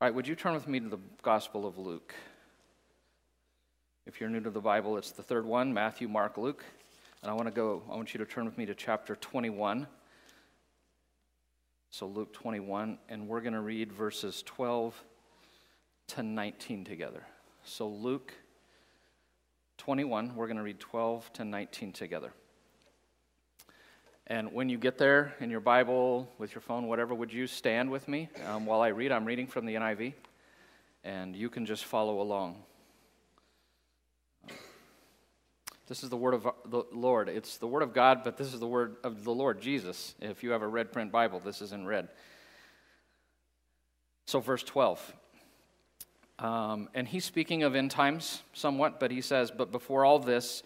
All right, would you turn with me to the Gospel of Luke? If you're new to the Bible, it's the third one Matthew, Mark, Luke. And I want to go, I want you to turn with me to chapter 21. So, Luke 21, and we're going to read verses 12 to 19 together. So, Luke 21, we're going to read 12 to 19 together. And when you get there in your Bible, with your phone, whatever, would you stand with me um, while I read? I'm reading from the NIV, and you can just follow along. This is the word of the Lord. It's the word of God, but this is the word of the Lord Jesus. If you have a red print Bible, this is in red. So, verse 12. Um, and he's speaking of end times somewhat, but he says, But before all this,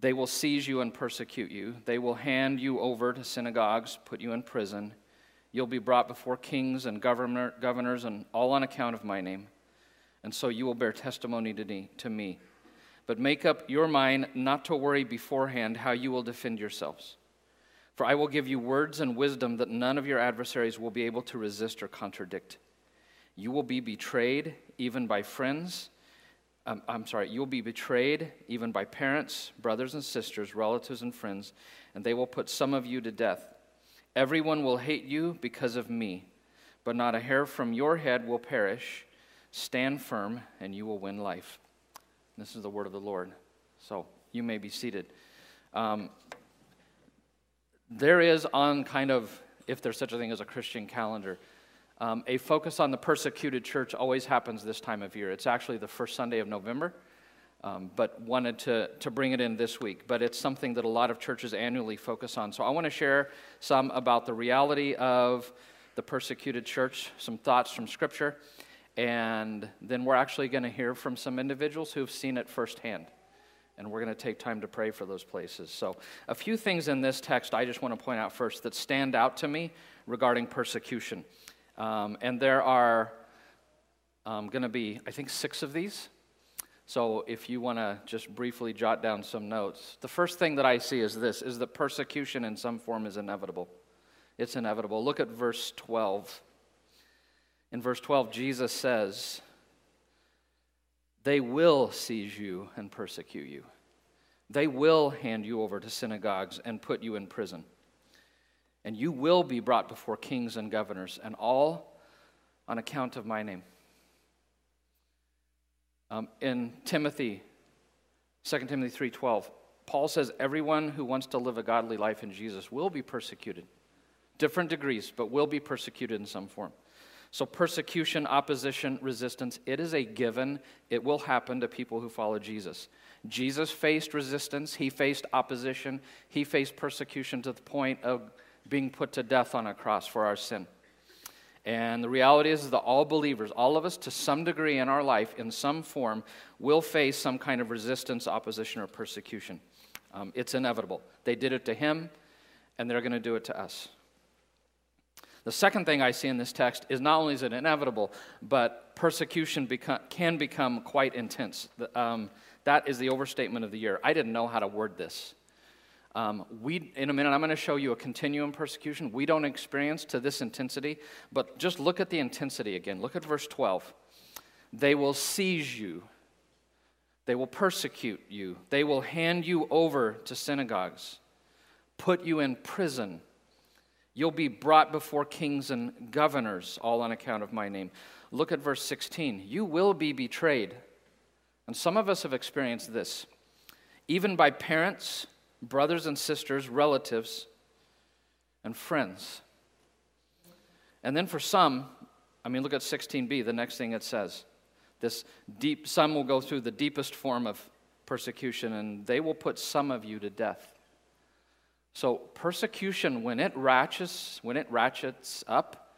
they will seize you and persecute you. They will hand you over to synagogues, put you in prison. You'll be brought before kings and governor, governors, and all on account of my name. And so you will bear testimony to me. But make up your mind not to worry beforehand how you will defend yourselves. For I will give you words and wisdom that none of your adversaries will be able to resist or contradict. You will be betrayed even by friends um, I'm sorry, you'll be betrayed even by parents, brothers and sisters, relatives and friends, and they will put some of you to death. Everyone will hate you because of me, but not a hair from your head will perish. Stand firm, and you will win life. This is the word of the Lord. So you may be seated. Um, there is on kind of, if there's such a thing as a Christian calendar, um, a focus on the persecuted church always happens this time of year. It's actually the first Sunday of November, um, but wanted to, to bring it in this week. But it's something that a lot of churches annually focus on. So I want to share some about the reality of the persecuted church, some thoughts from Scripture, and then we're actually going to hear from some individuals who've seen it firsthand. And we're going to take time to pray for those places. So, a few things in this text I just want to point out first that stand out to me regarding persecution. Um, and there are um, going to be, I think, six of these. So if you want to just briefly jot down some notes, the first thing that I see is this: is that persecution in some form is inevitable. It's inevitable. Look at verse 12. In verse 12, Jesus says, They will seize you and persecute you. They will hand you over to synagogues and put you in prison and you will be brought before kings and governors, and all on account of my name. Um, in Timothy, 2 Timothy 3:12, Paul says everyone who wants to live a godly life in Jesus will be persecuted. Different degrees, but will be persecuted in some form. So persecution, opposition, resistance, it is a given. It will happen to people who follow Jesus. Jesus faced resistance, he faced opposition, he faced persecution to the point of being put to death on a cross for our sin. And the reality is that all believers, all of us to some degree in our life, in some form, will face some kind of resistance, opposition, or persecution. Um, it's inevitable. They did it to him, and they're going to do it to us. The second thing I see in this text is not only is it inevitable, but persecution can become quite intense. Um, that is the overstatement of the year. I didn't know how to word this. Um, we, in a minute, I'm going to show you a continuum persecution we don't experience to this intensity, but just look at the intensity again. Look at verse 12. They will seize you, they will persecute you, they will hand you over to synagogues, put you in prison. You'll be brought before kings and governors, all on account of my name. Look at verse 16. You will be betrayed. And some of us have experienced this, even by parents brothers and sisters, relatives, and friends. And then for some, I mean, look at 16b, the next thing it says. This deep, some will go through the deepest form of persecution, and they will put some of you to death. So persecution, when it ratchets, when it ratchets up,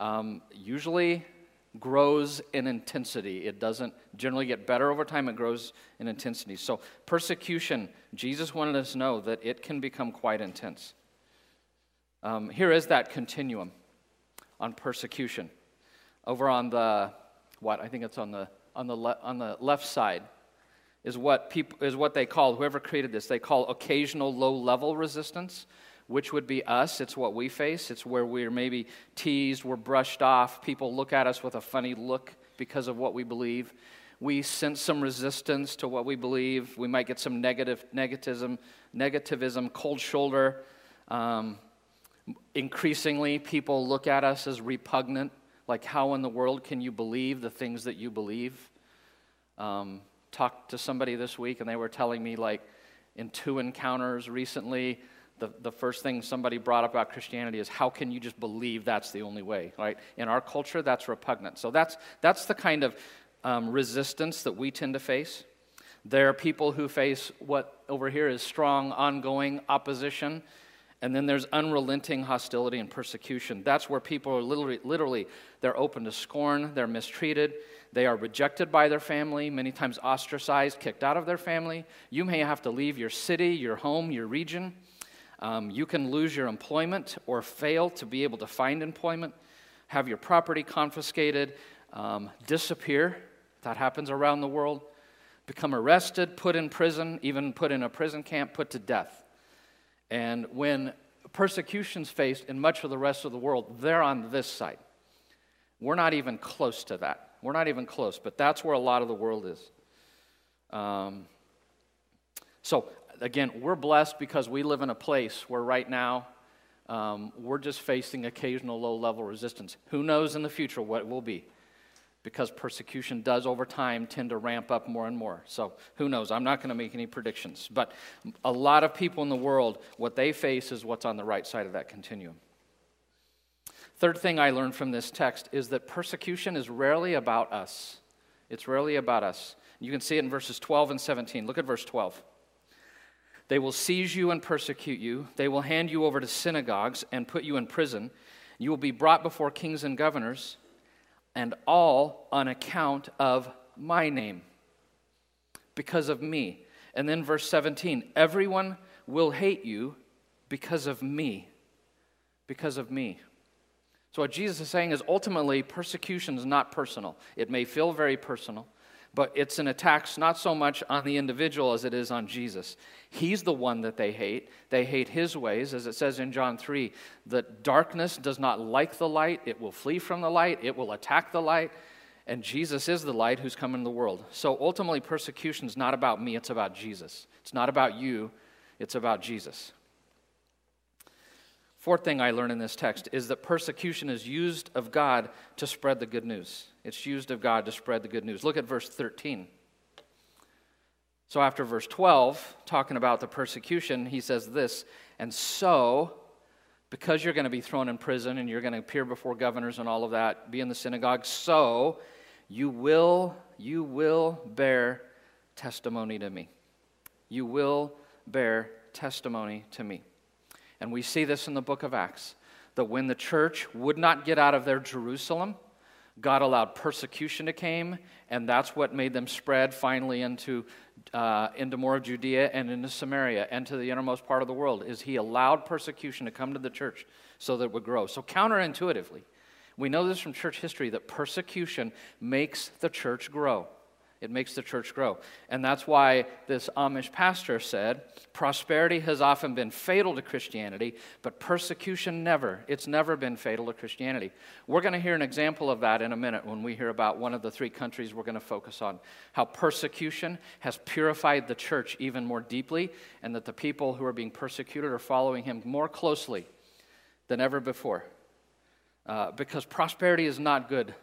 um, usually grows in intensity. It doesn't generally get better over time, it grows in intensity. So, persecution, Jesus wanted us to know that it can become quite intense. Um, here is that continuum on persecution. Over on the, what? I think it's on the, on the, le- on the left side. Is what, people, is what they call, whoever created this, they call occasional low level resistance, which would be us. It's what we face. It's where we're maybe teased, we're brushed off. People look at us with a funny look because of what we believe. We sense some resistance to what we believe. We might get some negative negativism, negativism, cold shoulder. Um, increasingly, people look at us as repugnant. Like, how in the world can you believe the things that you believe? Um, talked to somebody this week, and they were telling me, like, in two encounters recently, the, the first thing somebody brought up about Christianity is how can you just believe that's the only way, right? In our culture, that's repugnant. So that's, that's the kind of um, resistance that we tend to face. There are people who face what over here is strong, ongoing opposition. And then there's unrelenting hostility and persecution. That's where people are literally, literally, they're open to scorn, they're mistreated, they are rejected by their family, many times ostracized, kicked out of their family. You may have to leave your city, your home, your region. Um, you can lose your employment or fail to be able to find employment, have your property confiscated, um, disappear. That happens around the world. Become arrested, put in prison, even put in a prison camp, put to death. And when persecution's faced in much of the rest of the world, they're on this side. We're not even close to that. We're not even close, but that's where a lot of the world is. Um, so again, we're blessed because we live in a place where right now um, we're just facing occasional low level resistance. Who knows in the future what it will be? Because persecution does over time tend to ramp up more and more. So who knows? I'm not going to make any predictions. But a lot of people in the world, what they face is what's on the right side of that continuum. Third thing I learned from this text is that persecution is rarely about us. It's rarely about us. You can see it in verses 12 and 17. Look at verse 12. They will seize you and persecute you. They will hand you over to synagogues and put you in prison. You will be brought before kings and governors, and all on account of my name, because of me. And then verse 17 everyone will hate you because of me. Because of me. So, what Jesus is saying is ultimately, persecution is not personal. It may feel very personal, but it's an attack not so much on the individual as it is on Jesus. He's the one that they hate. They hate his ways, as it says in John 3 that darkness does not like the light, it will flee from the light, it will attack the light. And Jesus is the light who's come into the world. So ultimately, persecution is not about me, it's about Jesus. It's not about you, it's about Jesus. Fourth thing I learn in this text is that persecution is used of God to spread the good news. It's used of God to spread the good news. Look at verse 13. So, after verse 12, talking about the persecution, he says this And so, because you're going to be thrown in prison and you're going to appear before governors and all of that, be in the synagogue, so you will, you will bear testimony to me. You will bear testimony to me. And we see this in the book of Acts that when the church would not get out of their Jerusalem, God allowed persecution to come, and that's what made them spread finally into, uh, into more of Judea and into Samaria and to the innermost part of the world. Is He allowed persecution to come to the church so that it would grow? So counterintuitively, we know this from church history that persecution makes the church grow. It makes the church grow. And that's why this Amish pastor said prosperity has often been fatal to Christianity, but persecution never. It's never been fatal to Christianity. We're going to hear an example of that in a minute when we hear about one of the three countries we're going to focus on. How persecution has purified the church even more deeply, and that the people who are being persecuted are following him more closely than ever before. Uh, because prosperity is not good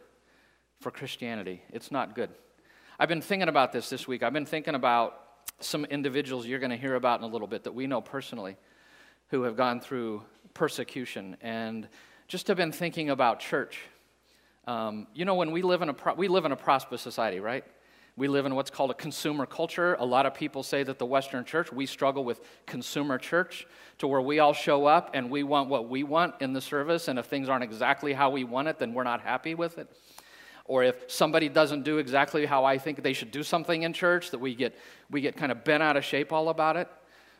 for Christianity. It's not good. I've been thinking about this this week. I've been thinking about some individuals you're going to hear about in a little bit that we know personally who have gone through persecution and just have been thinking about church. Um, you know, when we live in a pro- we live in a prosperous society, right? We live in what's called a consumer culture. A lot of people say that the Western church, we struggle with consumer church to where we all show up and we want what we want in the service, and if things aren't exactly how we want it, then we're not happy with it or if somebody doesn't do exactly how I think they should do something in church, that we get, we get kind of bent out of shape all about it.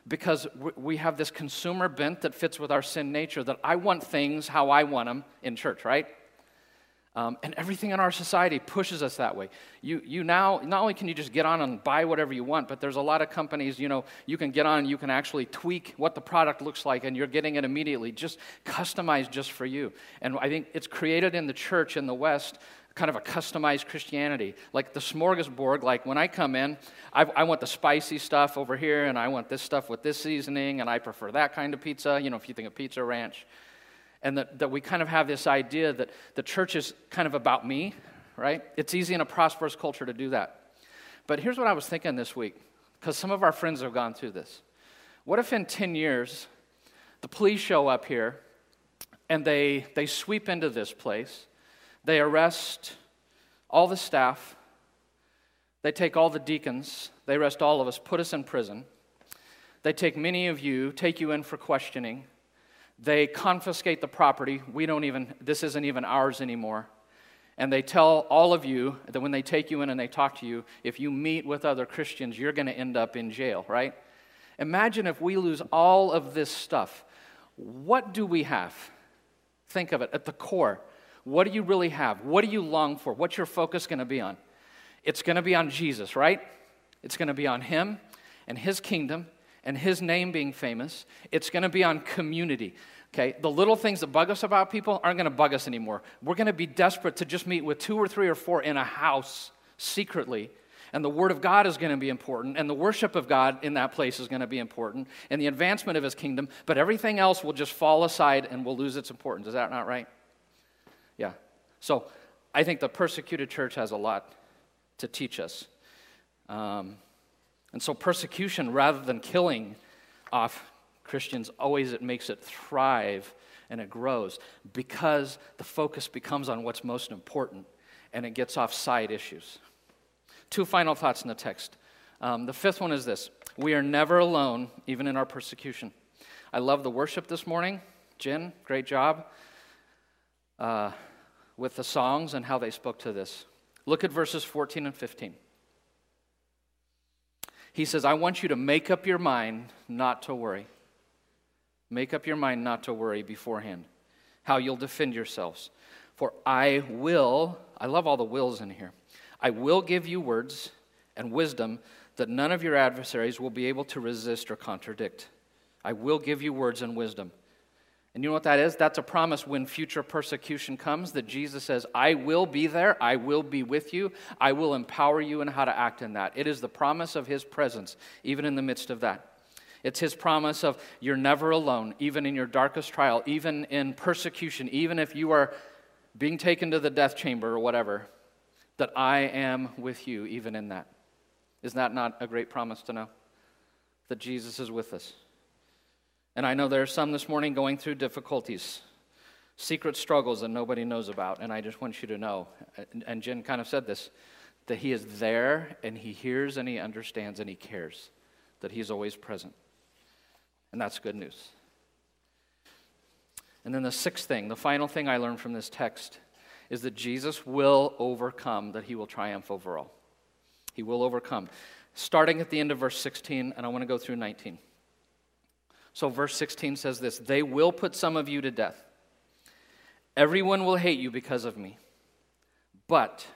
Because we have this consumer bent that fits with our sin nature that I want things how I want them in church, right? Um, and everything in our society pushes us that way. You, you now, not only can you just get on and buy whatever you want, but there's a lot of companies, you know, you can get on and you can actually tweak what the product looks like and you're getting it immediately, just customized just for you. And I think it's created in the church in the West kind of a customized Christianity. Like the smorgasbord, like when I come in, I, I, want the spicy stuff over here, and I want this stuff with this seasoning, and I prefer that kind of pizza, you know, if you think of Pizza Ranch. And that, that we kind of have this idea that the church is kind of about me, right? It's easy in a prosperous culture to do that. But here's what I was thinking this week, because some of our friends have gone through this. What if in 10 years, the police show up here and they, they sweep into this place? They arrest all the staff. They take all the deacons. They arrest all of us, put us in prison. They take many of you, take you in for questioning. They confiscate the property. We don't even, this isn't even ours anymore. And they tell all of you that when they take you in and they talk to you, if you meet with other Christians, you're going to end up in jail, right? Imagine if we lose all of this stuff. What do we have? Think of it at the core. What do you really have? What do you long for? What's your focus going to be on? It's going to be on Jesus, right? It's going to be on Him and His kingdom and His name being famous. It's going to be on community. Okay, the little things that bug us about people aren't going to bug us anymore. We're going to be desperate to just meet with two or three or four in a house secretly. And the Word of God is going to be important, and the worship of God in that place is going to be important, and the advancement of His kingdom, but everything else will just fall aside and will lose its importance. Is that not right? Yeah. So I think the persecuted church has a lot to teach us. Um, and so persecution, rather than killing off Christians, always it makes it thrive and it grows because the focus becomes on what's most important and it gets off side issues. Two final thoughts in the text. Um, the fifth one is this We are never alone, even in our persecution. I love the worship this morning. Jen, great job uh, with the songs and how they spoke to this. Look at verses 14 and 15. He says, I want you to make up your mind not to worry. Make up your mind not to worry beforehand, how you'll defend yourselves. For I will, I love all the wills in here, I will give you words and wisdom that none of your adversaries will be able to resist or contradict. I will give you words and wisdom. And you know what that is? That's a promise when future persecution comes that Jesus says, I will be there, I will be with you, I will empower you in how to act in that. It is the promise of His presence, even in the midst of that. It's His promise of you're never alone, even in your darkest trial, even in persecution, even if you are being taken to the death chamber or whatever, that I am with you, even in that. Is that not a great promise to know? That Jesus is with us. And I know there are some this morning going through difficulties, secret struggles that nobody knows about. And I just want you to know, and Jen kind of said this, that He is there and He hears and He understands and He cares, that He's always present. And that's good news. And then the sixth thing, the final thing I learned from this text, is that Jesus will overcome, that He will triumph over all. He will overcome. Starting at the end of verse 16, and I want to go through 19. So, verse 16 says this They will put some of you to death. Everyone will hate you because of me. But,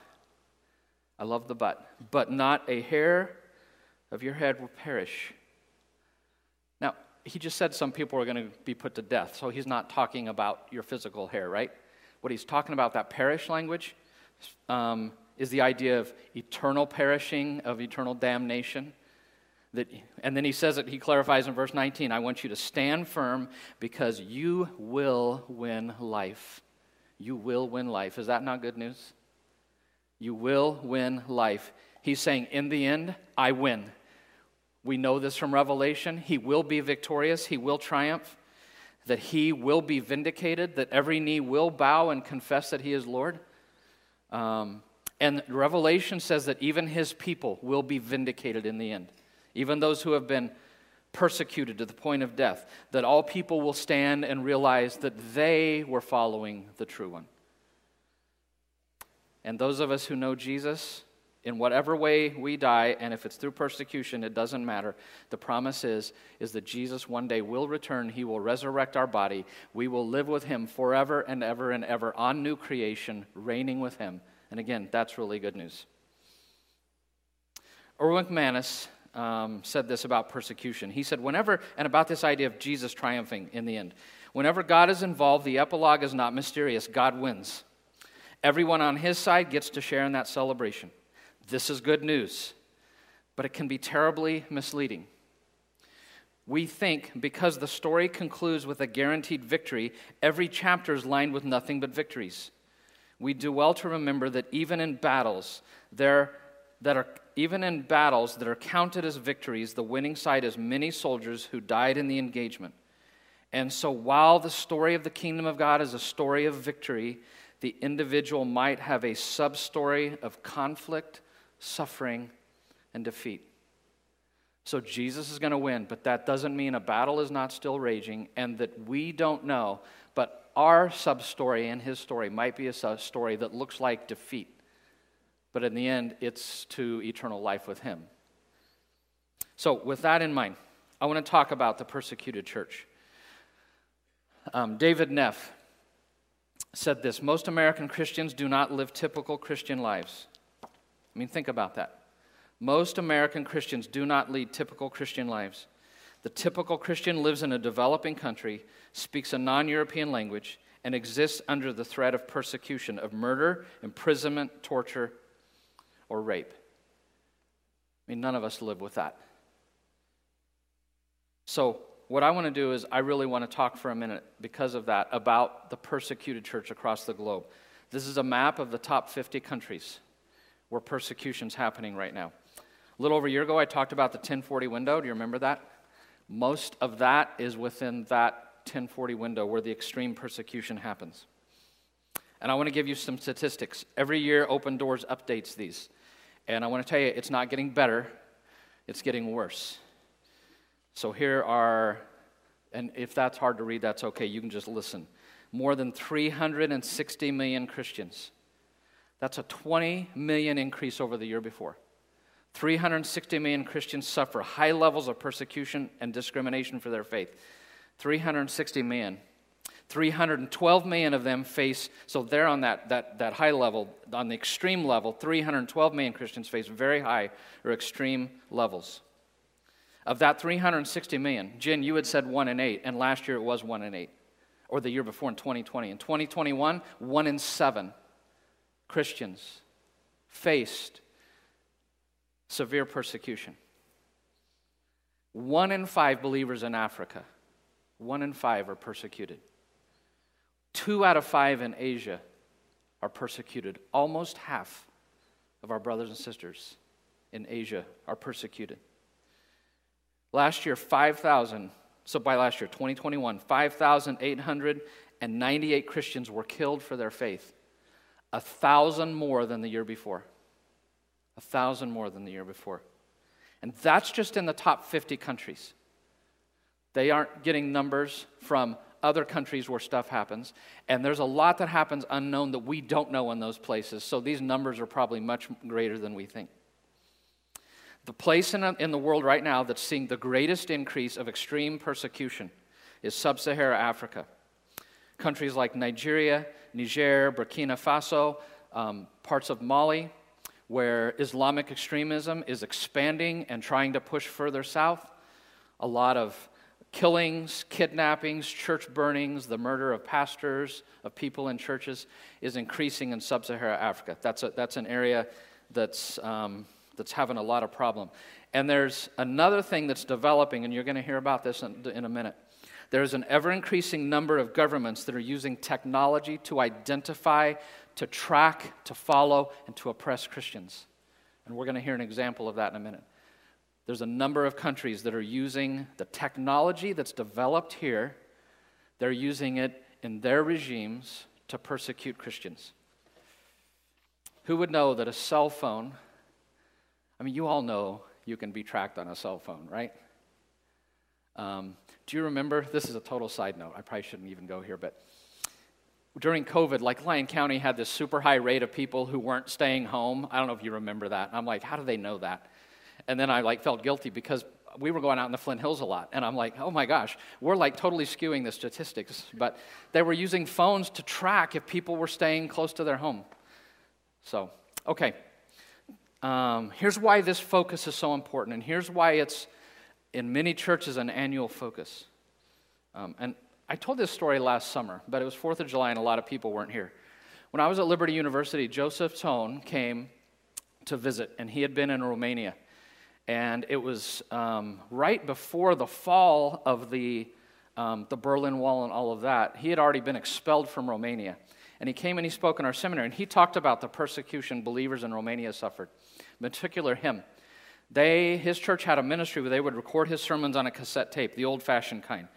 I love the but, but not a hair of your head will perish. Now, he just said some people are going to be put to death, so he's not talking about your physical hair, right? What he's talking about, that perish language, um, is the idea of eternal perishing, of eternal damnation. That, and then he says it, he clarifies in verse 19 I want you to stand firm because you will win life. You will win life. Is that not good news? You will win life. He's saying, in the end, I win. We know this from Revelation. He will be victorious, he will triumph, that he will be vindicated, that every knee will bow and confess that he is Lord. Um, and Revelation says that even his people will be vindicated in the end even those who have been persecuted to the point of death, that all people will stand and realize that they were following the true one. And those of us who know Jesus, in whatever way we die, and if it's through persecution, it doesn't matter. The promise is, is that Jesus one day will return. He will resurrect our body. We will live with him forever and ever and ever on new creation, reigning with him. And again, that's really good news. Erwin McManus um, said this about persecution. He said, whenever, and about this idea of Jesus triumphing in the end, whenever God is involved, the epilogue is not mysterious. God wins. Everyone on his side gets to share in that celebration. This is good news, but it can be terribly misleading. We think because the story concludes with a guaranteed victory, every chapter is lined with nothing but victories. We do well to remember that even in battles, there that are even in battles that are counted as victories, the winning side is many soldiers who died in the engagement. And so while the story of the kingdom of God is a story of victory, the individual might have a sub story of conflict, suffering, and defeat. So Jesus is going to win, but that doesn't mean a battle is not still raging and that we don't know. But our sub story and his story might be a story that looks like defeat, but in the end, it's to eternal life with him. So, with that in mind, I want to talk about the persecuted church. Um, David Neff said this Most American Christians do not live typical Christian lives. I mean, think about that. Most American Christians do not lead typical Christian lives. The typical Christian lives in a developing country, speaks a non European language, and exists under the threat of persecution, of murder, imprisonment, torture, or rape. I mean, none of us live with that. So, what I want to do is, I really want to talk for a minute, because of that, about the persecuted church across the globe. This is a map of the top 50 countries where persecution's happening right now. A little over a year ago, I talked about the 1040 window. Do you remember that? Most of that is within that 1040 window where the extreme persecution happens. And I want to give you some statistics. Every year, Open Doors updates these. And I want to tell you, it's not getting better, it's getting worse. So here are, and if that's hard to read, that's okay. You can just listen. More than 360 million Christians that's a 20 million increase over the year before. 360 million Christians suffer high levels of persecution and discrimination for their faith. 360 million. 312 million of them face, so they're on that, that, that high level, on the extreme level, 312 million Christians face very high or extreme levels. Of that 360 million, Jen, you had said 1 in 8, and last year it was 1 in 8, or the year before in 2020. In 2021, 1 in 7 Christians faced severe persecution. One in five believers in Africa, one in five are persecuted. Two out of five in Asia are persecuted. Almost half of our brothers and sisters in Asia are persecuted. Last year, 5,000, so by last year, 2021, 5,898 Christians were killed for their faith a thousand more than the year before. A thousand more than the year before. And that's just in the top 50 countries. They aren't getting numbers from other countries where stuff happens. And there's a lot that happens unknown that we don't know in those places. So these numbers are probably much greater than we think. The place in, in the world right now that's seeing the greatest increase of extreme persecution is sub Saharan Africa. Countries like Nigeria, Niger, Burkina Faso, um, parts of Mali, where Islamic extremism is expanding and trying to push further south. A lot of killings, kidnappings, church burnings, the murder of pastors, of people in churches is increasing in sub Saharan Africa. That's, a, that's an area that's, um, that's having a lot of problem. And there's another thing that's developing, and you're going to hear about this in, in a minute. There's an ever increasing number of governments that are using technology to identify, to track, to follow, and to oppress Christians. And we're going to hear an example of that in a minute. There's a number of countries that are using the technology that's developed here, they're using it in their regimes to persecute Christians. Who would know that a cell phone, I mean, you all know you can be tracked on a cell phone, right? Um, do you remember? This is a total side note. I probably shouldn't even go here, but during COVID, like Lyon County had this super high rate of people who weren't staying home. I don't know if you remember that. I'm like, how do they know that? And then I like felt guilty because we were going out in the Flint Hills a lot. And I'm like, oh my gosh, we're like totally skewing the statistics. But they were using phones to track if people were staying close to their home. So, okay. Um, here's why this focus is so important, and here's why it's in many churches an annual focus. Um, and I told this story last summer, but it was 4th of July and a lot of people weren't here. When I was at Liberty University, Joseph Tson came to visit, and he had been in Romania. And it was um, right before the fall of the, um, the Berlin Wall and all of that. He had already been expelled from Romania. And he came and he spoke in our seminary, and he talked about the persecution believers in Romania suffered, in particular him. They, his church had a ministry where they would record his sermons on a cassette tape, the old fashioned kind.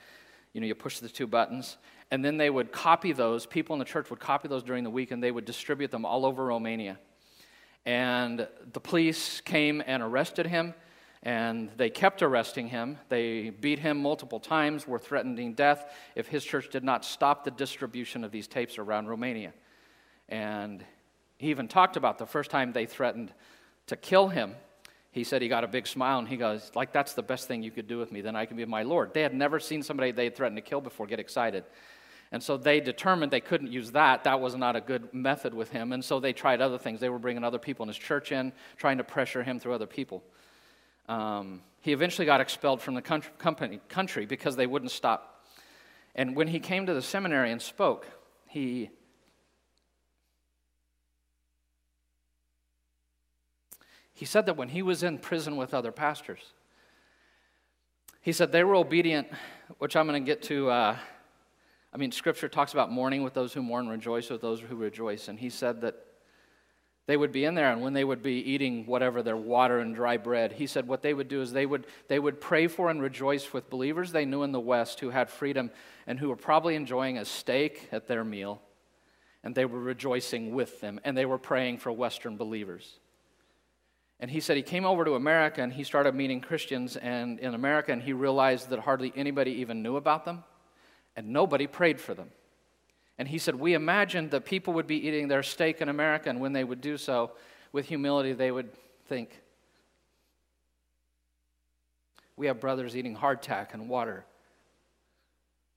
You know, you push the two buttons, and then they would copy those. People in the church would copy those during the week, and they would distribute them all over Romania. And the police came and arrested him, and they kept arresting him. They beat him multiple times, were threatening death if his church did not stop the distribution of these tapes around Romania. And he even talked about the first time they threatened to kill him. He said he got a big smile and he goes, like, that's the best thing you could do with me, then I can be my Lord. They had never seen somebody they had threatened to kill before get excited. And so they determined they couldn't use that. That was not a good method with him. And so they tried other things. They were bringing other people in his church in, trying to pressure him through other people. Um, he eventually got expelled from the country, company, country because they wouldn't stop. And when he came to the seminary and spoke, he he said that when he was in prison with other pastors, he said they were obedient, which I'm going to get to. Uh, I mean, Scripture talks about mourning with those who mourn, rejoice with those who rejoice. And he said that they would be in there, and when they would be eating whatever their water and dry bread, he said what they would do is they would, they would pray for and rejoice with believers they knew in the West who had freedom and who were probably enjoying a steak at their meal. And they were rejoicing with them, and they were praying for Western believers. And he said he came over to America and he started meeting Christians and in America, and he realized that hardly anybody even knew about them and nobody prayed for them. And he said, We imagined that people would be eating their steak in America, and when they would do so, with humility, they would think, We have brothers eating hardtack and water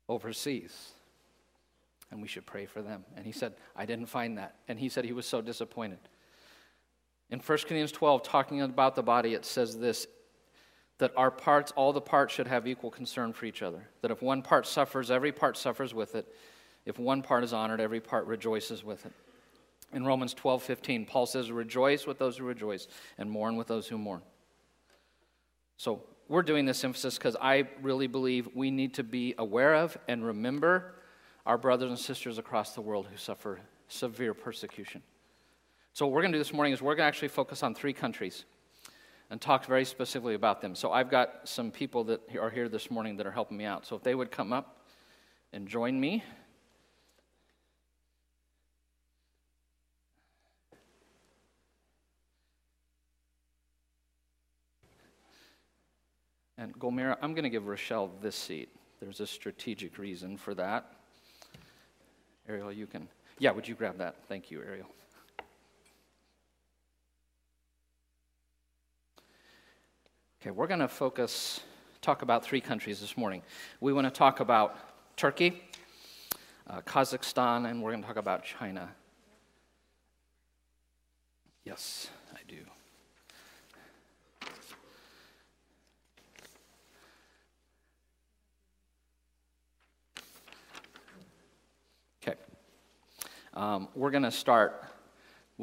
overseas, and we should pray for them. And he said, I didn't find that. And he said he was so disappointed. In 1 Corinthians 12, talking about the body, it says this that our parts, all the parts, should have equal concern for each other. That if one part suffers, every part suffers with it. If one part is honored, every part rejoices with it. In Romans 12, 15, Paul says, Rejoice with those who rejoice, and mourn with those who mourn. So we're doing this emphasis because I really believe we need to be aware of and remember our brothers and sisters across the world who suffer severe persecution. So, what we're going to do this morning is we're going to actually focus on three countries and talk very specifically about them. So I've got some people that are here this morning that are helping me out. So if they would come up and join me. And Gomera, I'm going to give Rochelle this seat. There's a strategic reason for that. Ariel, you can. Yeah, would you grab that? Thank you, Ariel. Okay, we're going to focus, talk about three countries this morning. We want to talk about Turkey, uh, Kazakhstan, and we're going to talk about China. Yes, I do. Okay. Um, we're going to start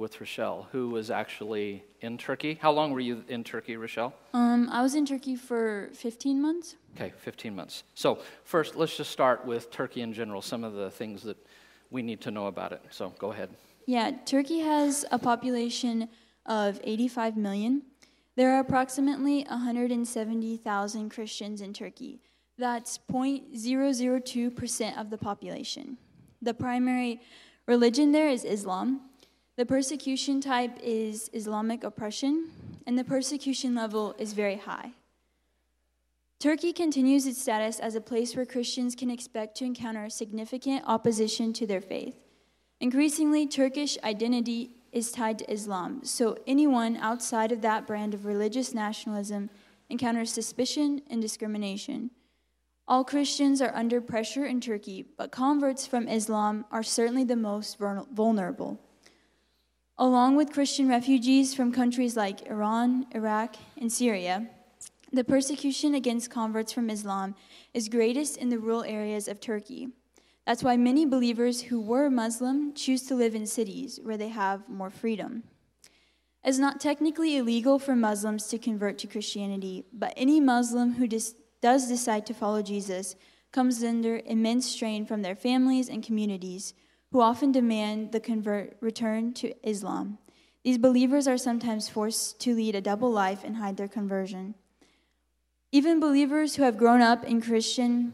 with Rochelle, who was actually in Turkey. How long were you in Turkey, Rochelle? Um, I was in Turkey for 15 months. Okay, 15 months. So, first, let's just start with Turkey in general, some of the things that we need to know about it. So, go ahead. Yeah, Turkey has a population of 85 million. There are approximately 170,000 Christians in Turkey. That's 0.002% of the population. The primary religion there is Islam. The persecution type is Islamic oppression, and the persecution level is very high. Turkey continues its status as a place where Christians can expect to encounter significant opposition to their faith. Increasingly, Turkish identity is tied to Islam, so anyone outside of that brand of religious nationalism encounters suspicion and discrimination. All Christians are under pressure in Turkey, but converts from Islam are certainly the most vulnerable. Along with Christian refugees from countries like Iran, Iraq, and Syria, the persecution against converts from Islam is greatest in the rural areas of Turkey. That's why many believers who were Muslim choose to live in cities where they have more freedom. It's not technically illegal for Muslims to convert to Christianity, but any Muslim who dis- does decide to follow Jesus comes under immense strain from their families and communities, who often demand the convert return to Islam. These believers are sometimes forced to lead a double life and hide their conversion. Even believers who have grown up in Christian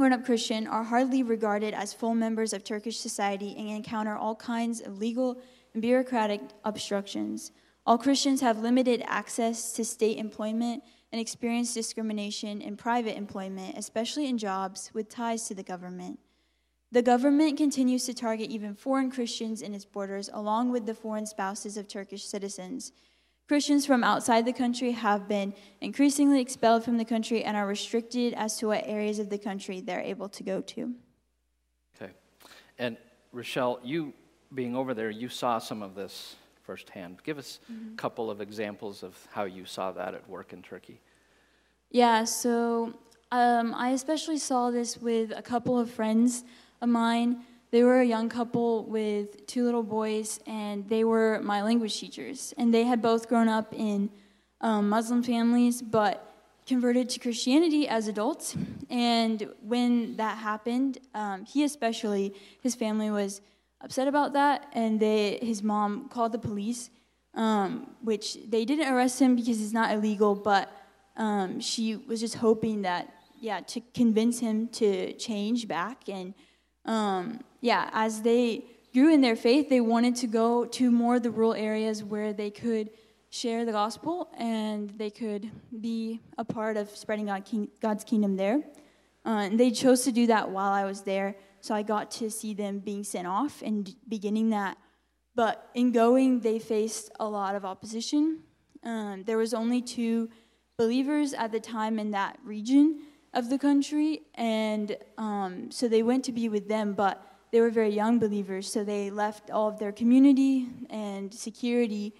grown up Christian are hardly regarded as full members of Turkish society and encounter all kinds of legal and bureaucratic obstructions. All Christians have limited access to state employment and experience discrimination in private employment, especially in jobs with ties to the government. The government continues to target even foreign Christians in its borders, along with the foreign spouses of Turkish citizens. Christians from outside the country have been increasingly expelled from the country and are restricted as to what areas of the country they're able to go to. Okay. And Rochelle, you being over there, you saw some of this firsthand. Give us mm-hmm. a couple of examples of how you saw that at work in Turkey. Yeah, so um, I especially saw this with a couple of friends of mine. They were a young couple with two little boys, and they were my language teachers. And they had both grown up in um, Muslim families, but converted to Christianity as adults. And when that happened, um, he especially, his family was upset about that, and they, his mom called the police, um, which they didn't arrest him because it's not illegal, but um, she was just hoping that, yeah, to convince him to change back and um, yeah, as they grew in their faith, they wanted to go to more of the rural areas where they could share the gospel and they could be a part of spreading God king, God's kingdom there. Uh, and they chose to do that while I was there, so I got to see them being sent off and beginning that. But in going, they faced a lot of opposition. Um, there was only two believers at the time in that region, of the country, and um, so they went to be with them, but they were very young believers, so they left all of their community and security,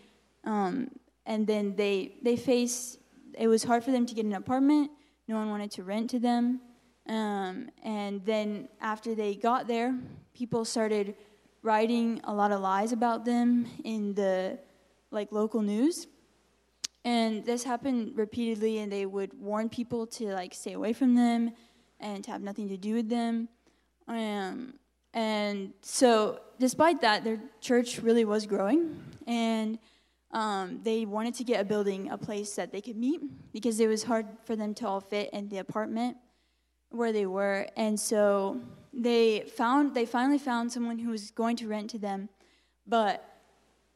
um, and then they they faced. It was hard for them to get an apartment. No one wanted to rent to them, um, and then after they got there, people started writing a lot of lies about them in the like local news and this happened repeatedly, and they would warn people to like stay away from them and to have nothing to do with them. Um, and so, despite that, their church really was growing, and um, they wanted to get a building, a place that they could meet, because it was hard for them to all fit in the apartment where they were. And so they found they finally found someone who was going to rent to them, but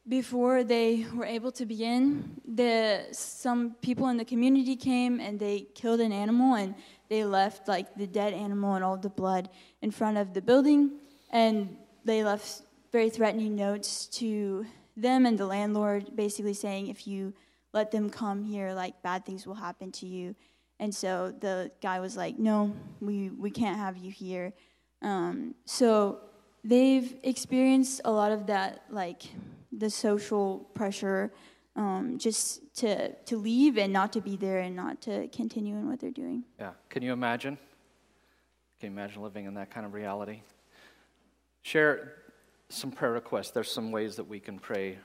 before they were able to begin, the, some people in the community came and they killed an animal and they left like the dead animal and all the blood in front of the building. And they left very threatening notes to them and the landlord basically saying if you let them come here like bad things will happen to you. And so the guy was like no we, we can't have you here. Um, so they've experienced a lot of that like the social pressure um, just to to leave and not to be there and not to continue in what they're doing. Yeah. Can you imagine? Can you imagine living in that kind of reality? Share some prayer requests. There's some ways that we can pray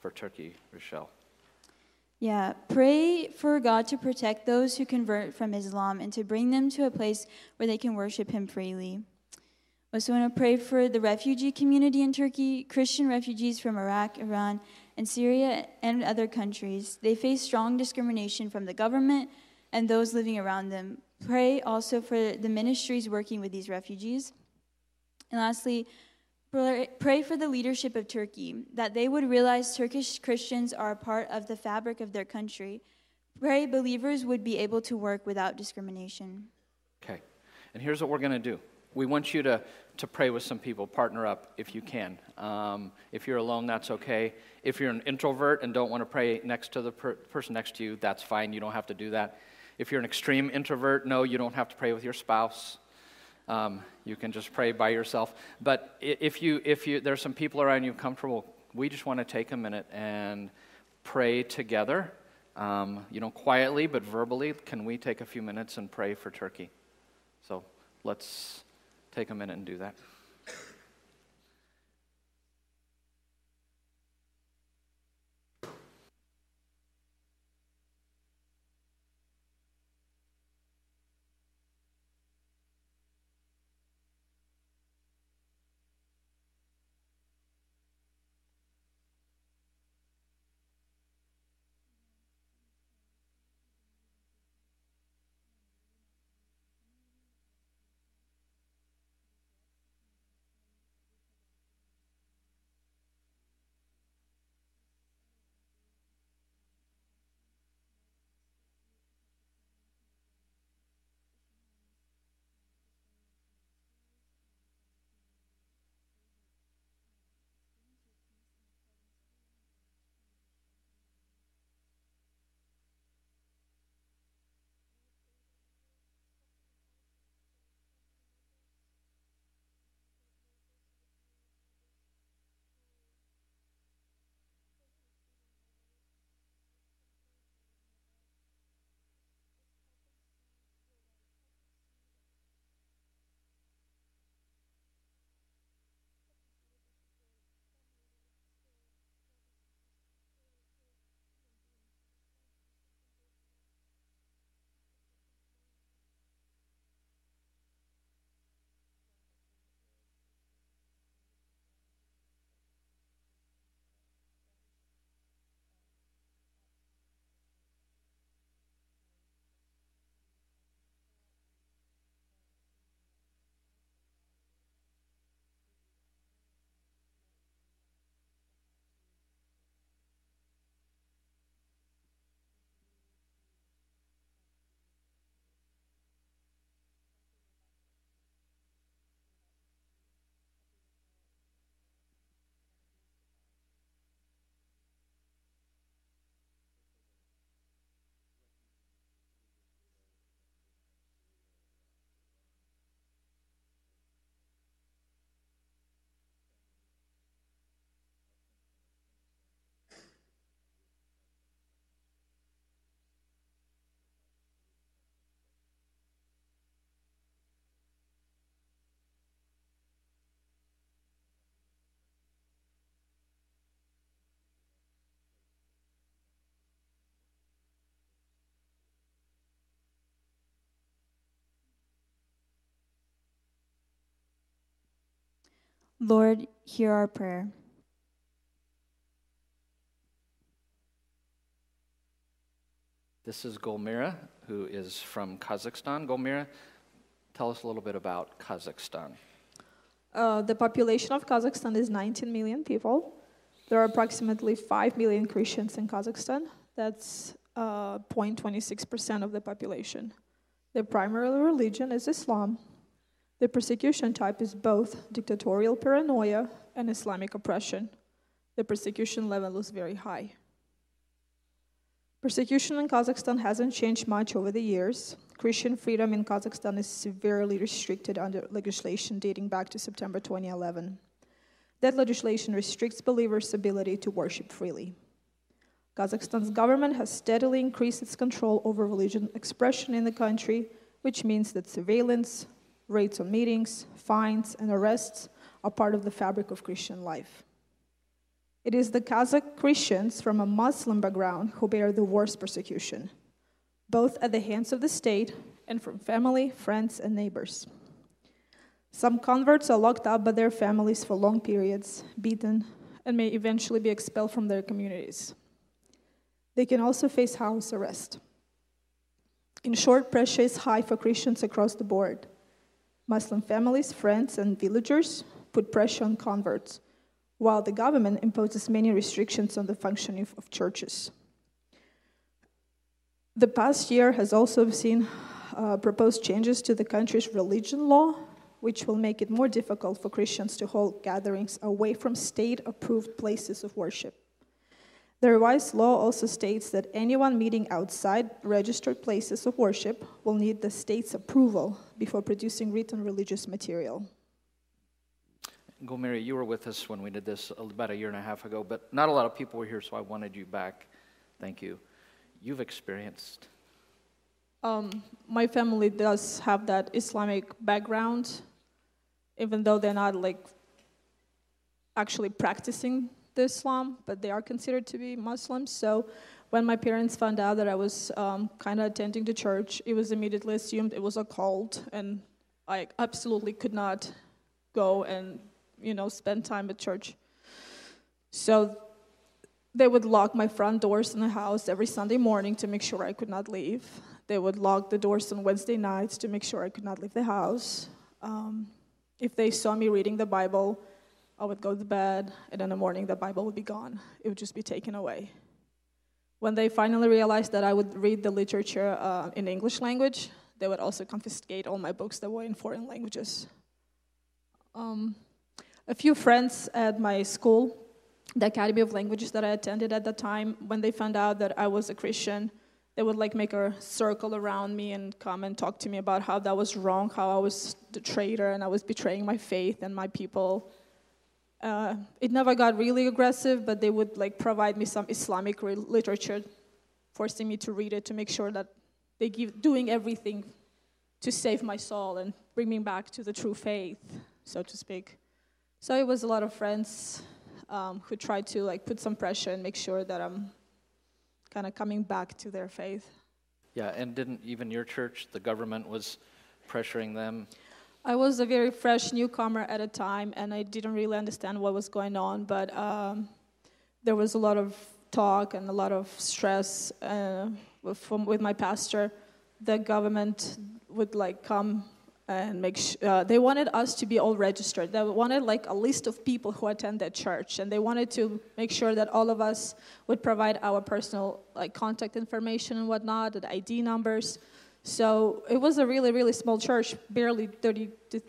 for Turkey, Rochelle. Yeah, pray for God to protect those who convert from Islam and to bring them to a place where they can worship Him freely. Also, want to pray for the refugee community in Turkey, Christian refugees from Iraq, Iran, and Syria, and other countries. They face strong discrimination from the government and those living around them. Pray also for the ministries working with these refugees. And lastly, pray for the leadership of Turkey, that they would realize Turkish Christians are a part of the fabric of their country. Pray believers would be able to work without discrimination. Okay. And here's what we're going to do we want you to to pray with some people. Partner up if you can. Um, if you're alone, that's okay. If you're an introvert and don't want to pray next to the per- person next to you, that's fine. You don't have to do that. If you're an extreme introvert, no, you don't have to pray with your spouse. Um, you can just pray by yourself. But if you, if you, there's some people around you comfortable, we just want to take a minute and pray together. Um, you know, quietly but verbally. Can we take a few minutes and pray for Turkey? So let's take a minute and do that. Lord, hear our prayer. This is Gulmira, who is from Kazakhstan. Gulmira, tell us a little bit about Kazakhstan. Uh, the population of Kazakhstan is 19 million people. There are approximately 5 million Christians in Kazakhstan. That's uh, 0.26% of the population. The primary religion is Islam, the persecution type is both dictatorial paranoia and Islamic oppression. The persecution level is very high. Persecution in Kazakhstan hasn't changed much over the years. Christian freedom in Kazakhstan is severely restricted under legislation dating back to September 2011. That legislation restricts believers' ability to worship freely. Kazakhstan's government has steadily increased its control over religion expression in the country, which means that surveillance, rates on meetings, fines, and arrests are part of the fabric of Christian life. It is the Kazakh Christians from a Muslim background who bear the worst persecution, both at the hands of the state and from family, friends, and neighbors. Some converts are locked up by their families for long periods, beaten, and may eventually be expelled from their communities. They can also face house arrest. In short, pressure is high for Christians across the board. Muslim families, friends, and villagers put pressure on converts, while the government imposes many restrictions on the functioning of churches. The past year has also seen uh, proposed changes to the country's religion law, which will make it more difficult for Christians to hold gatherings away from state approved places of worship. The revised law also states that anyone meeting outside registered places of worship will need the state's approval before producing written religious material. Gulmira, you were with us when we did this about a year and a half ago, but not a lot of people were here, so I wanted you back. Thank you. You've experienced. Um, my family does have that Islamic background, even though they're not like actually practicing the Islam, but they are considered to be Muslims. So when my parents found out that I was um, kind of attending the church, it was immediately assumed it was a cult, and I absolutely could not go and you know spend time at church. So they would lock my front doors in the house every Sunday morning to make sure I could not leave. They would lock the doors on Wednesday nights to make sure I could not leave the house. Um, if they saw me reading the Bible, I would go to bed, and in the morning the Bible would be gone. It would just be taken away. When they finally realized that I would read the literature uh, in English language, they would also confiscate all my books that were in foreign languages. Um, a few friends at my school the Academy of Languages that I attended at the time, when they found out that I was a Christian, they would like make a circle around me and come and talk to me about how that was wrong, how I was the traitor and I was betraying my faith and my people. Uh, it never got really aggressive, but they would like provide me some Islamic re- literature, forcing me to read it to make sure that they give doing everything to save my soul and bring me back to the true faith, so to speak. So it was a lot of friends um, who tried to like put some pressure and make sure that I'm kind of coming back to their faith. Yeah, and didn't even your church, the government was pressuring them? I was a very fresh newcomer at a time, and I didn't really understand what was going on. But um, there was a lot of talk and a lot of stress uh, with, from, with my pastor. The government would like come and make sh- uh, they wanted us to be all registered they wanted like a list of people who attend that church and they wanted to make sure that all of us would provide our personal like contact information and whatnot the id numbers so it was a really really small church barely 30 to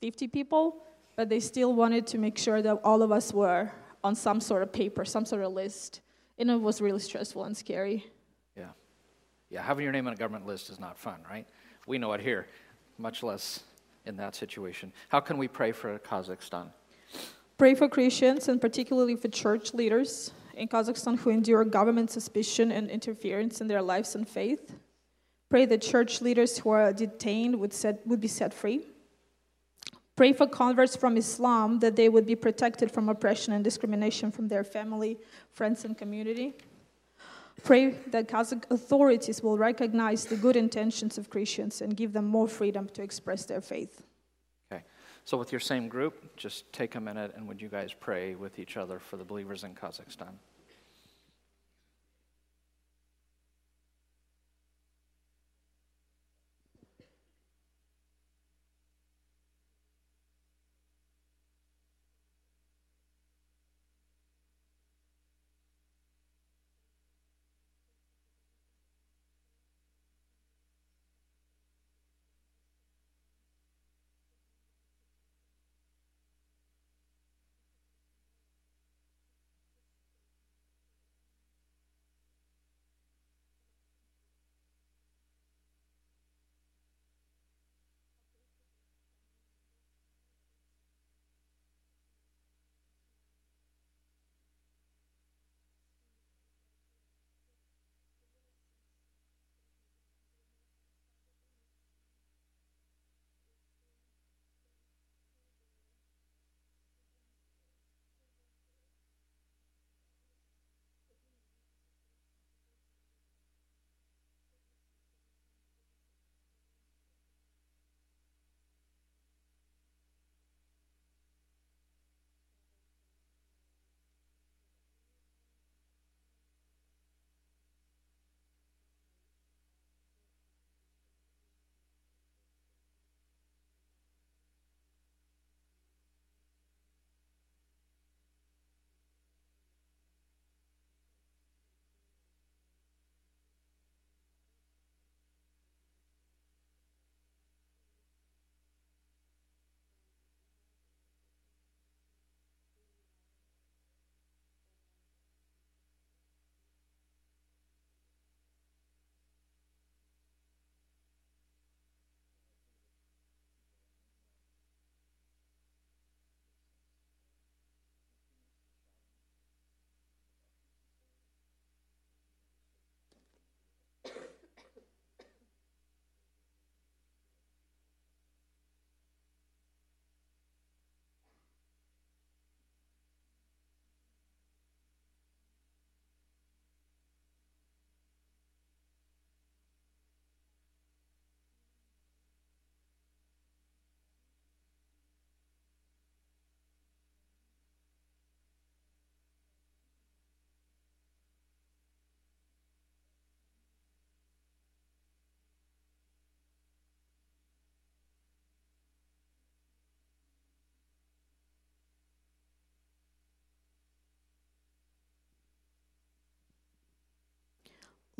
50 people but they still wanted to make sure that all of us were on some sort of paper some sort of list and it was really stressful and scary yeah yeah having your name on a government list is not fun right we know it here much less in that situation. How can we pray for Kazakhstan? Pray for Christians and particularly for church leaders in Kazakhstan who endure government suspicion and interference in their lives and faith. Pray that church leaders who are detained would, set, would be set free. Pray for converts from Islam that they would be protected from oppression and discrimination from their family, friends, and community. Pray that Kazakh authorities will recognize the good intentions of Christians and give them more freedom to express their faith. Okay. So, with your same group, just take a minute and would you guys pray with each other for the believers in Kazakhstan?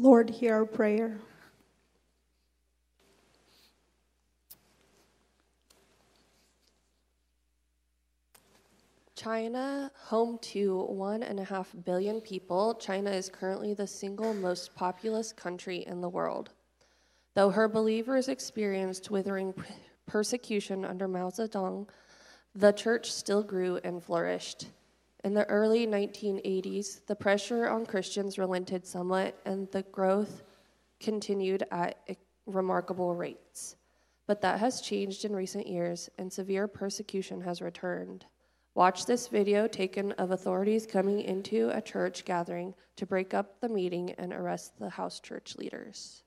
Lord, hear our prayer. China, home to one and a half billion people, China is currently the single most populous country in the world. Though her believers experienced withering persecution under Mao Zedong, the church still grew and flourished. In the early 1980s, the pressure on Christians relented somewhat, and the growth continued at remarkable rates. But that has changed in recent years, and severe persecution has returned. Watch this video taken of authorities coming into a church gathering to break up the meeting and arrest the house church leaders.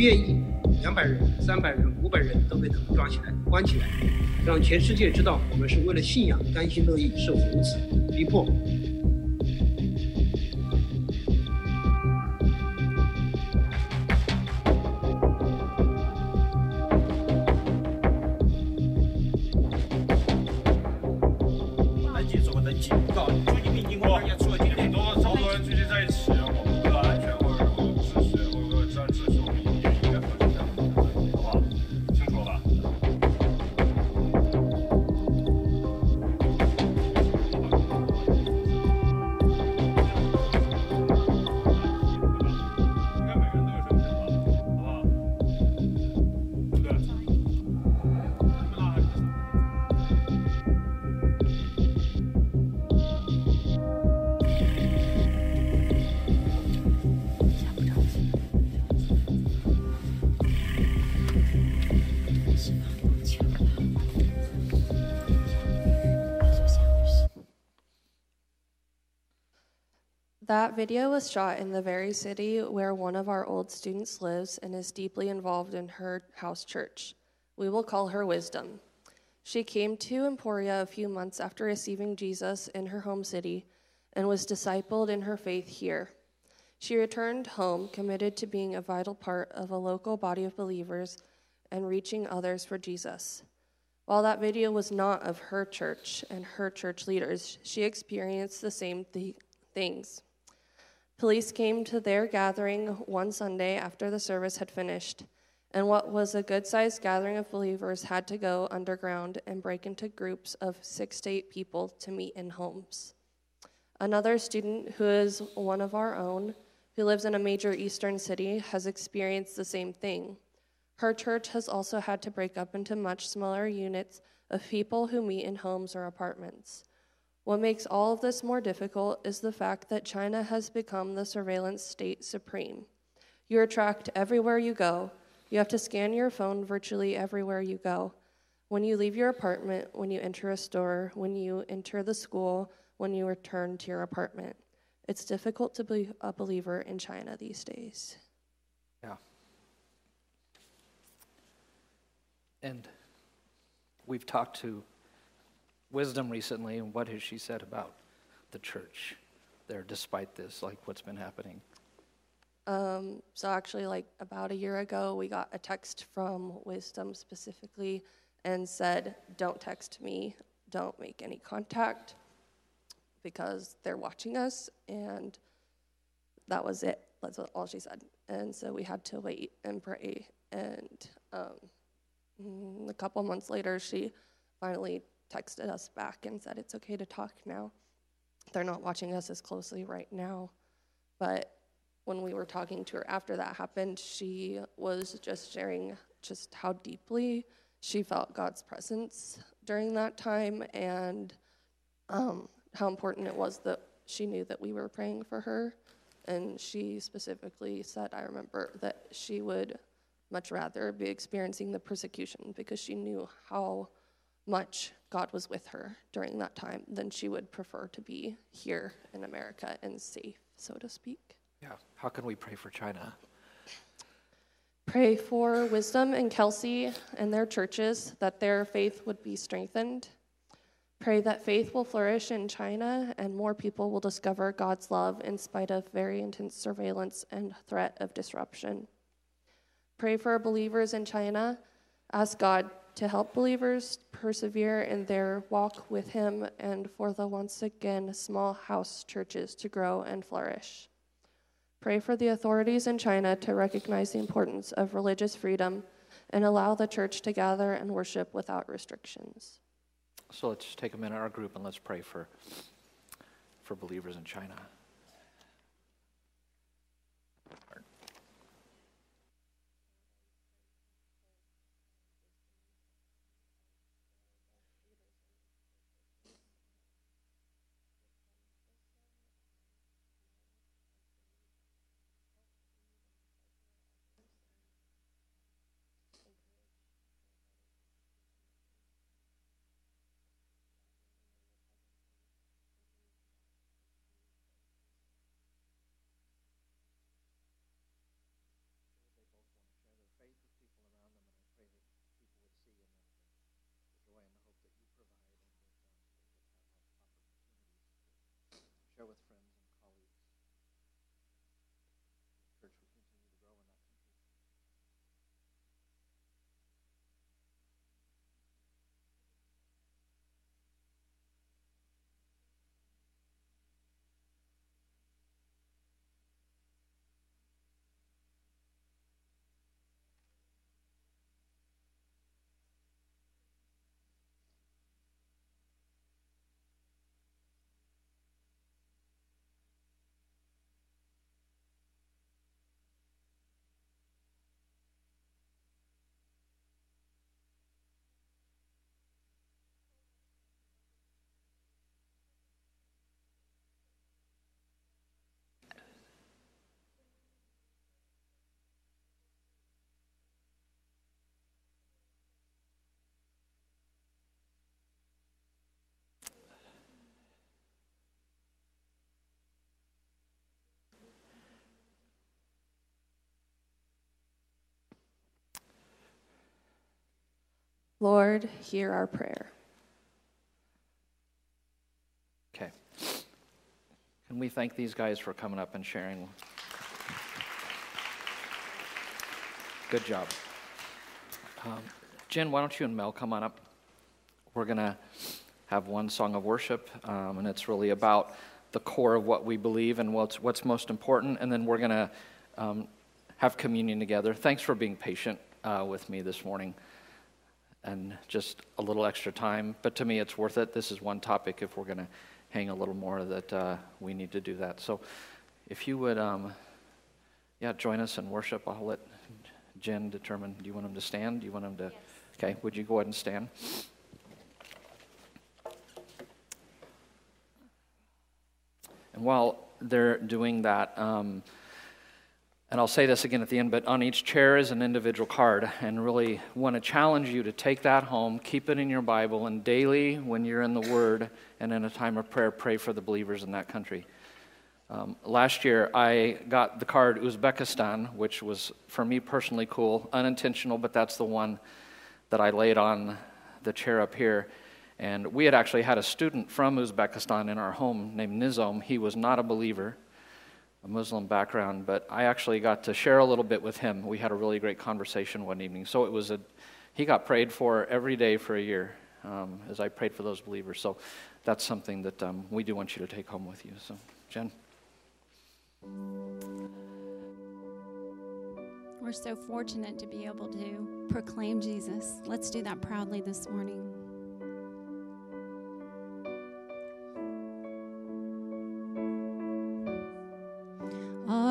愿意两百人、三百人、五百人都被他们抓起来、关起来，让全世界知道我们是为了信仰甘心乐意受如此逼迫。Video was shot in the very city where one of our old students lives and is deeply involved in her house church. We will call her Wisdom. She came to Emporia a few months after receiving Jesus in her home city and was discipled in her faith here. She returned home committed to being a vital part of a local body of believers and reaching others for Jesus. While that video was not of her church and her church leaders, she experienced the same th- things. Police came to their gathering one Sunday after the service had finished, and what was a good sized gathering of believers had to go underground and break into groups of six to eight people to meet in homes. Another student who is one of our own, who lives in a major eastern city, has experienced the same thing. Her church has also had to break up into much smaller units of people who meet in homes or apartments. What makes all of this more difficult is the fact that China has become the surveillance state supreme. You are tracked everywhere you go. You have to scan your phone virtually everywhere you go. When you leave your apartment, when you enter a store, when you enter the school, when you return to your apartment. It's difficult to be a believer in China these days. Yeah. And we've talked to Wisdom recently, and what has she said about the church there, despite this, like what's been happening? Um, so actually, like about a year ago, we got a text from Wisdom specifically and said, "Don't text me. Don't make any contact because they're watching us." And that was it. That's all she said. And so we had to wait and pray. And um, a couple months later, she finally texted us back and said, It's okay to talk now. They're not watching us as closely right now. But when we were talking to her after that happened, she was just sharing just how deeply she felt God's presence during that time and um, how important it was that she knew that we were praying for her. And she specifically said, I remember, that she would much rather be experiencing the persecution because she knew how much God was with her during that time than she would prefer to be here in America and safe, so to speak. Yeah. How can we pray for China? Pray for wisdom and Kelsey and their churches that their faith would be strengthened. Pray that faith will flourish in China and more people will discover God's love in spite of very intense surveillance and threat of disruption. Pray for believers in China. Ask God to help believers persevere in their walk with Him and for the once again small house churches to grow and flourish. Pray for the authorities in China to recognize the importance of religious freedom and allow the church to gather and worship without restrictions. So let's take a minute, our group, and let's pray for, for believers in China. Share with friends Lord, hear our prayer. Okay. Can we thank these guys for coming up and sharing? Good job. Um, Jen, why don't you and Mel come on up? We're going to have one song of worship, um, and it's really about the core of what we believe and what's, what's most important, and then we're going to um, have communion together. Thanks for being patient uh, with me this morning and just a little extra time. But to me, it's worth it. This is one topic if we're going to hang a little more that uh, we need to do that. So if you would, um, yeah, join us in worship. I'll let Jen determine. Do you want them to stand? Do you want them to? Yes. Okay. Would you go ahead and stand? And while they're doing that. Um, and I'll say this again at the end, but on each chair is an individual card, and really want to challenge you to take that home, keep it in your Bible, and daily, when you're in the Word and in a time of prayer, pray for the believers in that country. Um, last year, I got the card Uzbekistan, which was for me personally cool, unintentional, but that's the one that I laid on the chair up here. And we had actually had a student from Uzbekistan in our home named Nizom. He was not a believer a Muslim background, but I actually got to share a little bit with him. We had a really great conversation one evening. So it was a, he got prayed for every day for a year um, as I prayed for those believers. So that's something that um, we do want you to take home with you. So, Jen. We're so fortunate to be able to proclaim Jesus. Let's do that proudly this morning.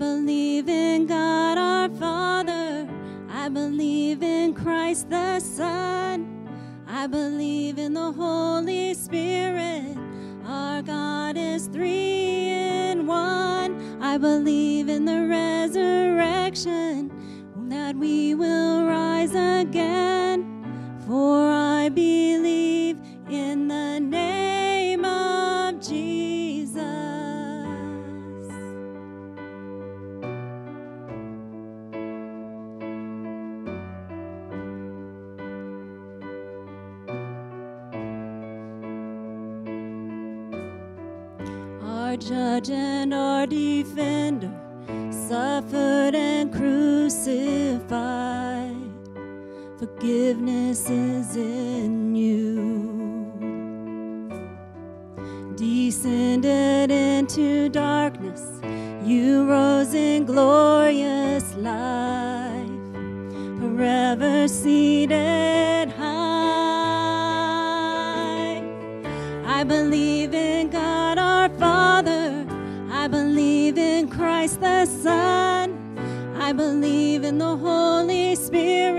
believe in God our Father. I believe in Christ the Son. I believe in the Holy Spirit. Our God is three in one. I believe in the you rose in glorious life, forever seated high. I believe in God our Father, I believe in Christ the Son, I believe in the Holy Spirit.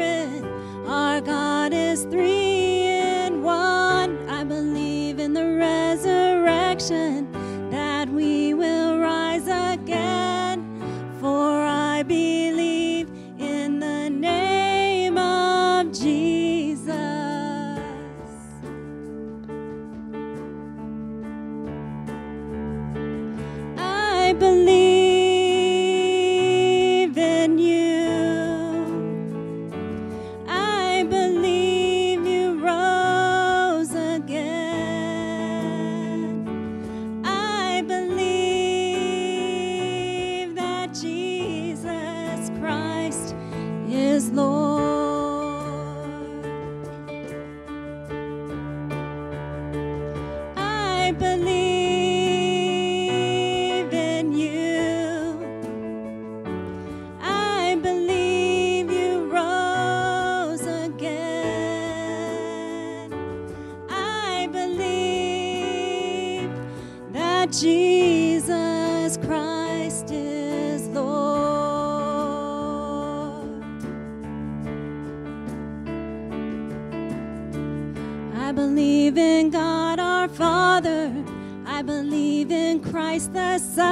Christ the Son.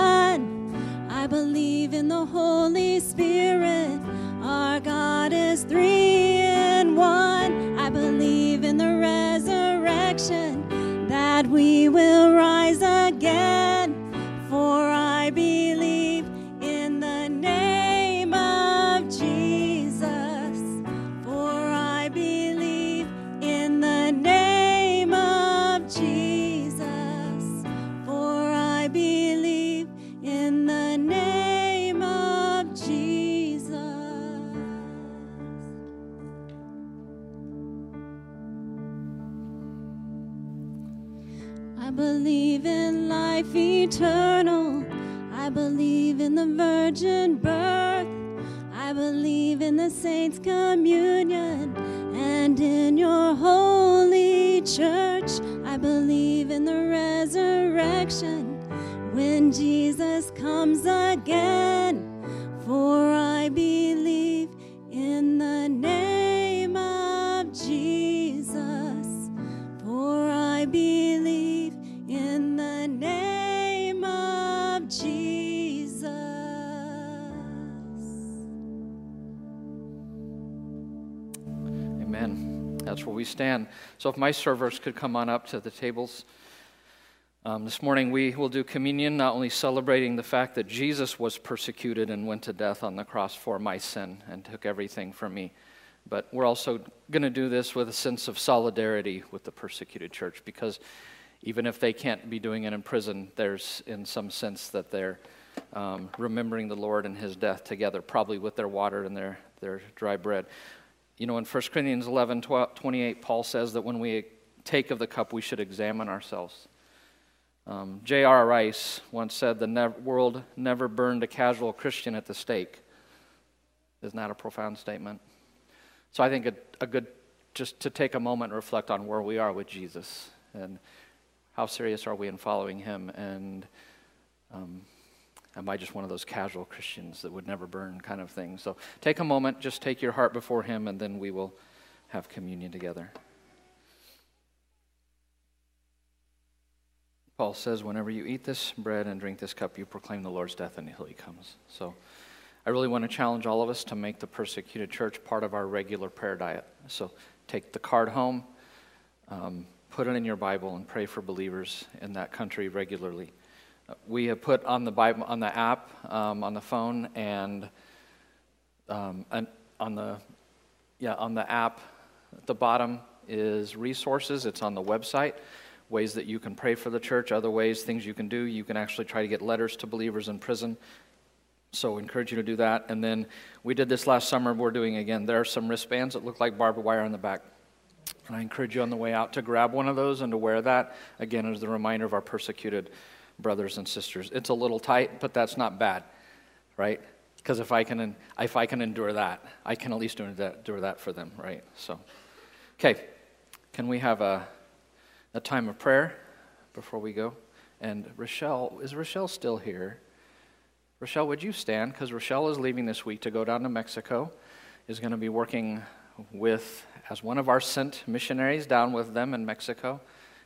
stand. So if my servers could come on up to the tables. Um, this morning we will do communion, not only celebrating the fact that Jesus was persecuted and went to death on the cross for my sin and took everything from me, but we're also going to do this with a sense of solidarity with the persecuted church because even if they can't be doing it in prison, there's in some sense that they're um, remembering the Lord and his death together, probably with their water and their, their dry bread. You know, in 1 Corinthians 11 12, 28, Paul says that when we take of the cup, we should examine ourselves. Um, J.R. Rice once said, The ne- world never burned a casual Christian at the stake. Isn't that a profound statement? So I think a, a good, just to take a moment and reflect on where we are with Jesus and how serious are we in following him and um, am I just one of those casual Christians that would never burn kind of thing? So take a moment, just take your heart before him, and then we will have communion together. Paul says, whenever you eat this bread and drink this cup, you proclaim the Lord's death until he comes. So I really want to challenge all of us to make the persecuted church part of our regular prayer diet. So take the card home, um, put it in your Bible, and pray for believers in that country regularly. We have put on the Bible on the app um, on the phone and, um, and on the yeah on the app at the bottom is resources. It's on the website ways that you can pray for the church, other ways, things you can do. You can actually try to get letters to believers in prison. So, I encourage you to do that. And then we did this last summer, we're doing again. There are some wristbands that look like barbed wire on the back. And I encourage you on the way out to grab one of those and to wear that, again, as a reminder of our persecuted brothers and sisters. It's a little tight, but that's not bad, right? Because if I can, if I can endure that, I can at least endure that for them, right? So, okay, can we have a a time of prayer before we go. And Rochelle, is Rochelle still here? Rochelle, would you stand? Because Rochelle is leaving this week to go down to Mexico, is going to be working with, as one of our sent missionaries down with them in Mexico.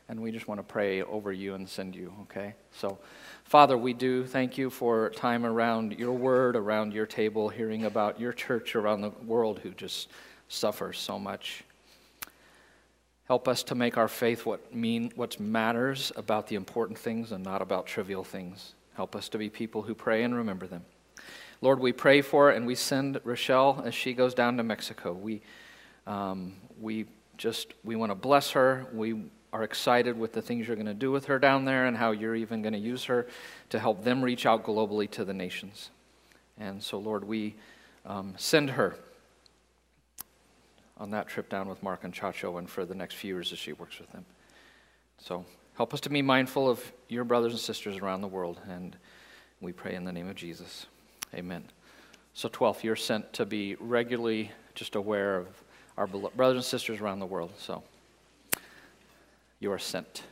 And we just want to pray over you and send you, okay? So, Father, we do thank you for time around your word, around your table, hearing about your church around the world who just suffers so much. Help us to make our faith what mean what matters about the important things and not about trivial things. Help us to be people who pray and remember them. Lord, we pray for and we send Rochelle as she goes down to Mexico. We, um, we just we want to bless her. We are excited with the things you're going to do with her down there and how you're even going to use her to help them reach out globally to the nations. And so, Lord, we um, send her on that trip down with Mark and Chacho and for the next few years as she works with them. So help us to be mindful of your brothers and sisters around the world, and we pray in the name of Jesus. Amen. So, 12th, you're sent to be regularly just aware of our brothers and sisters around the world. So, you are sent.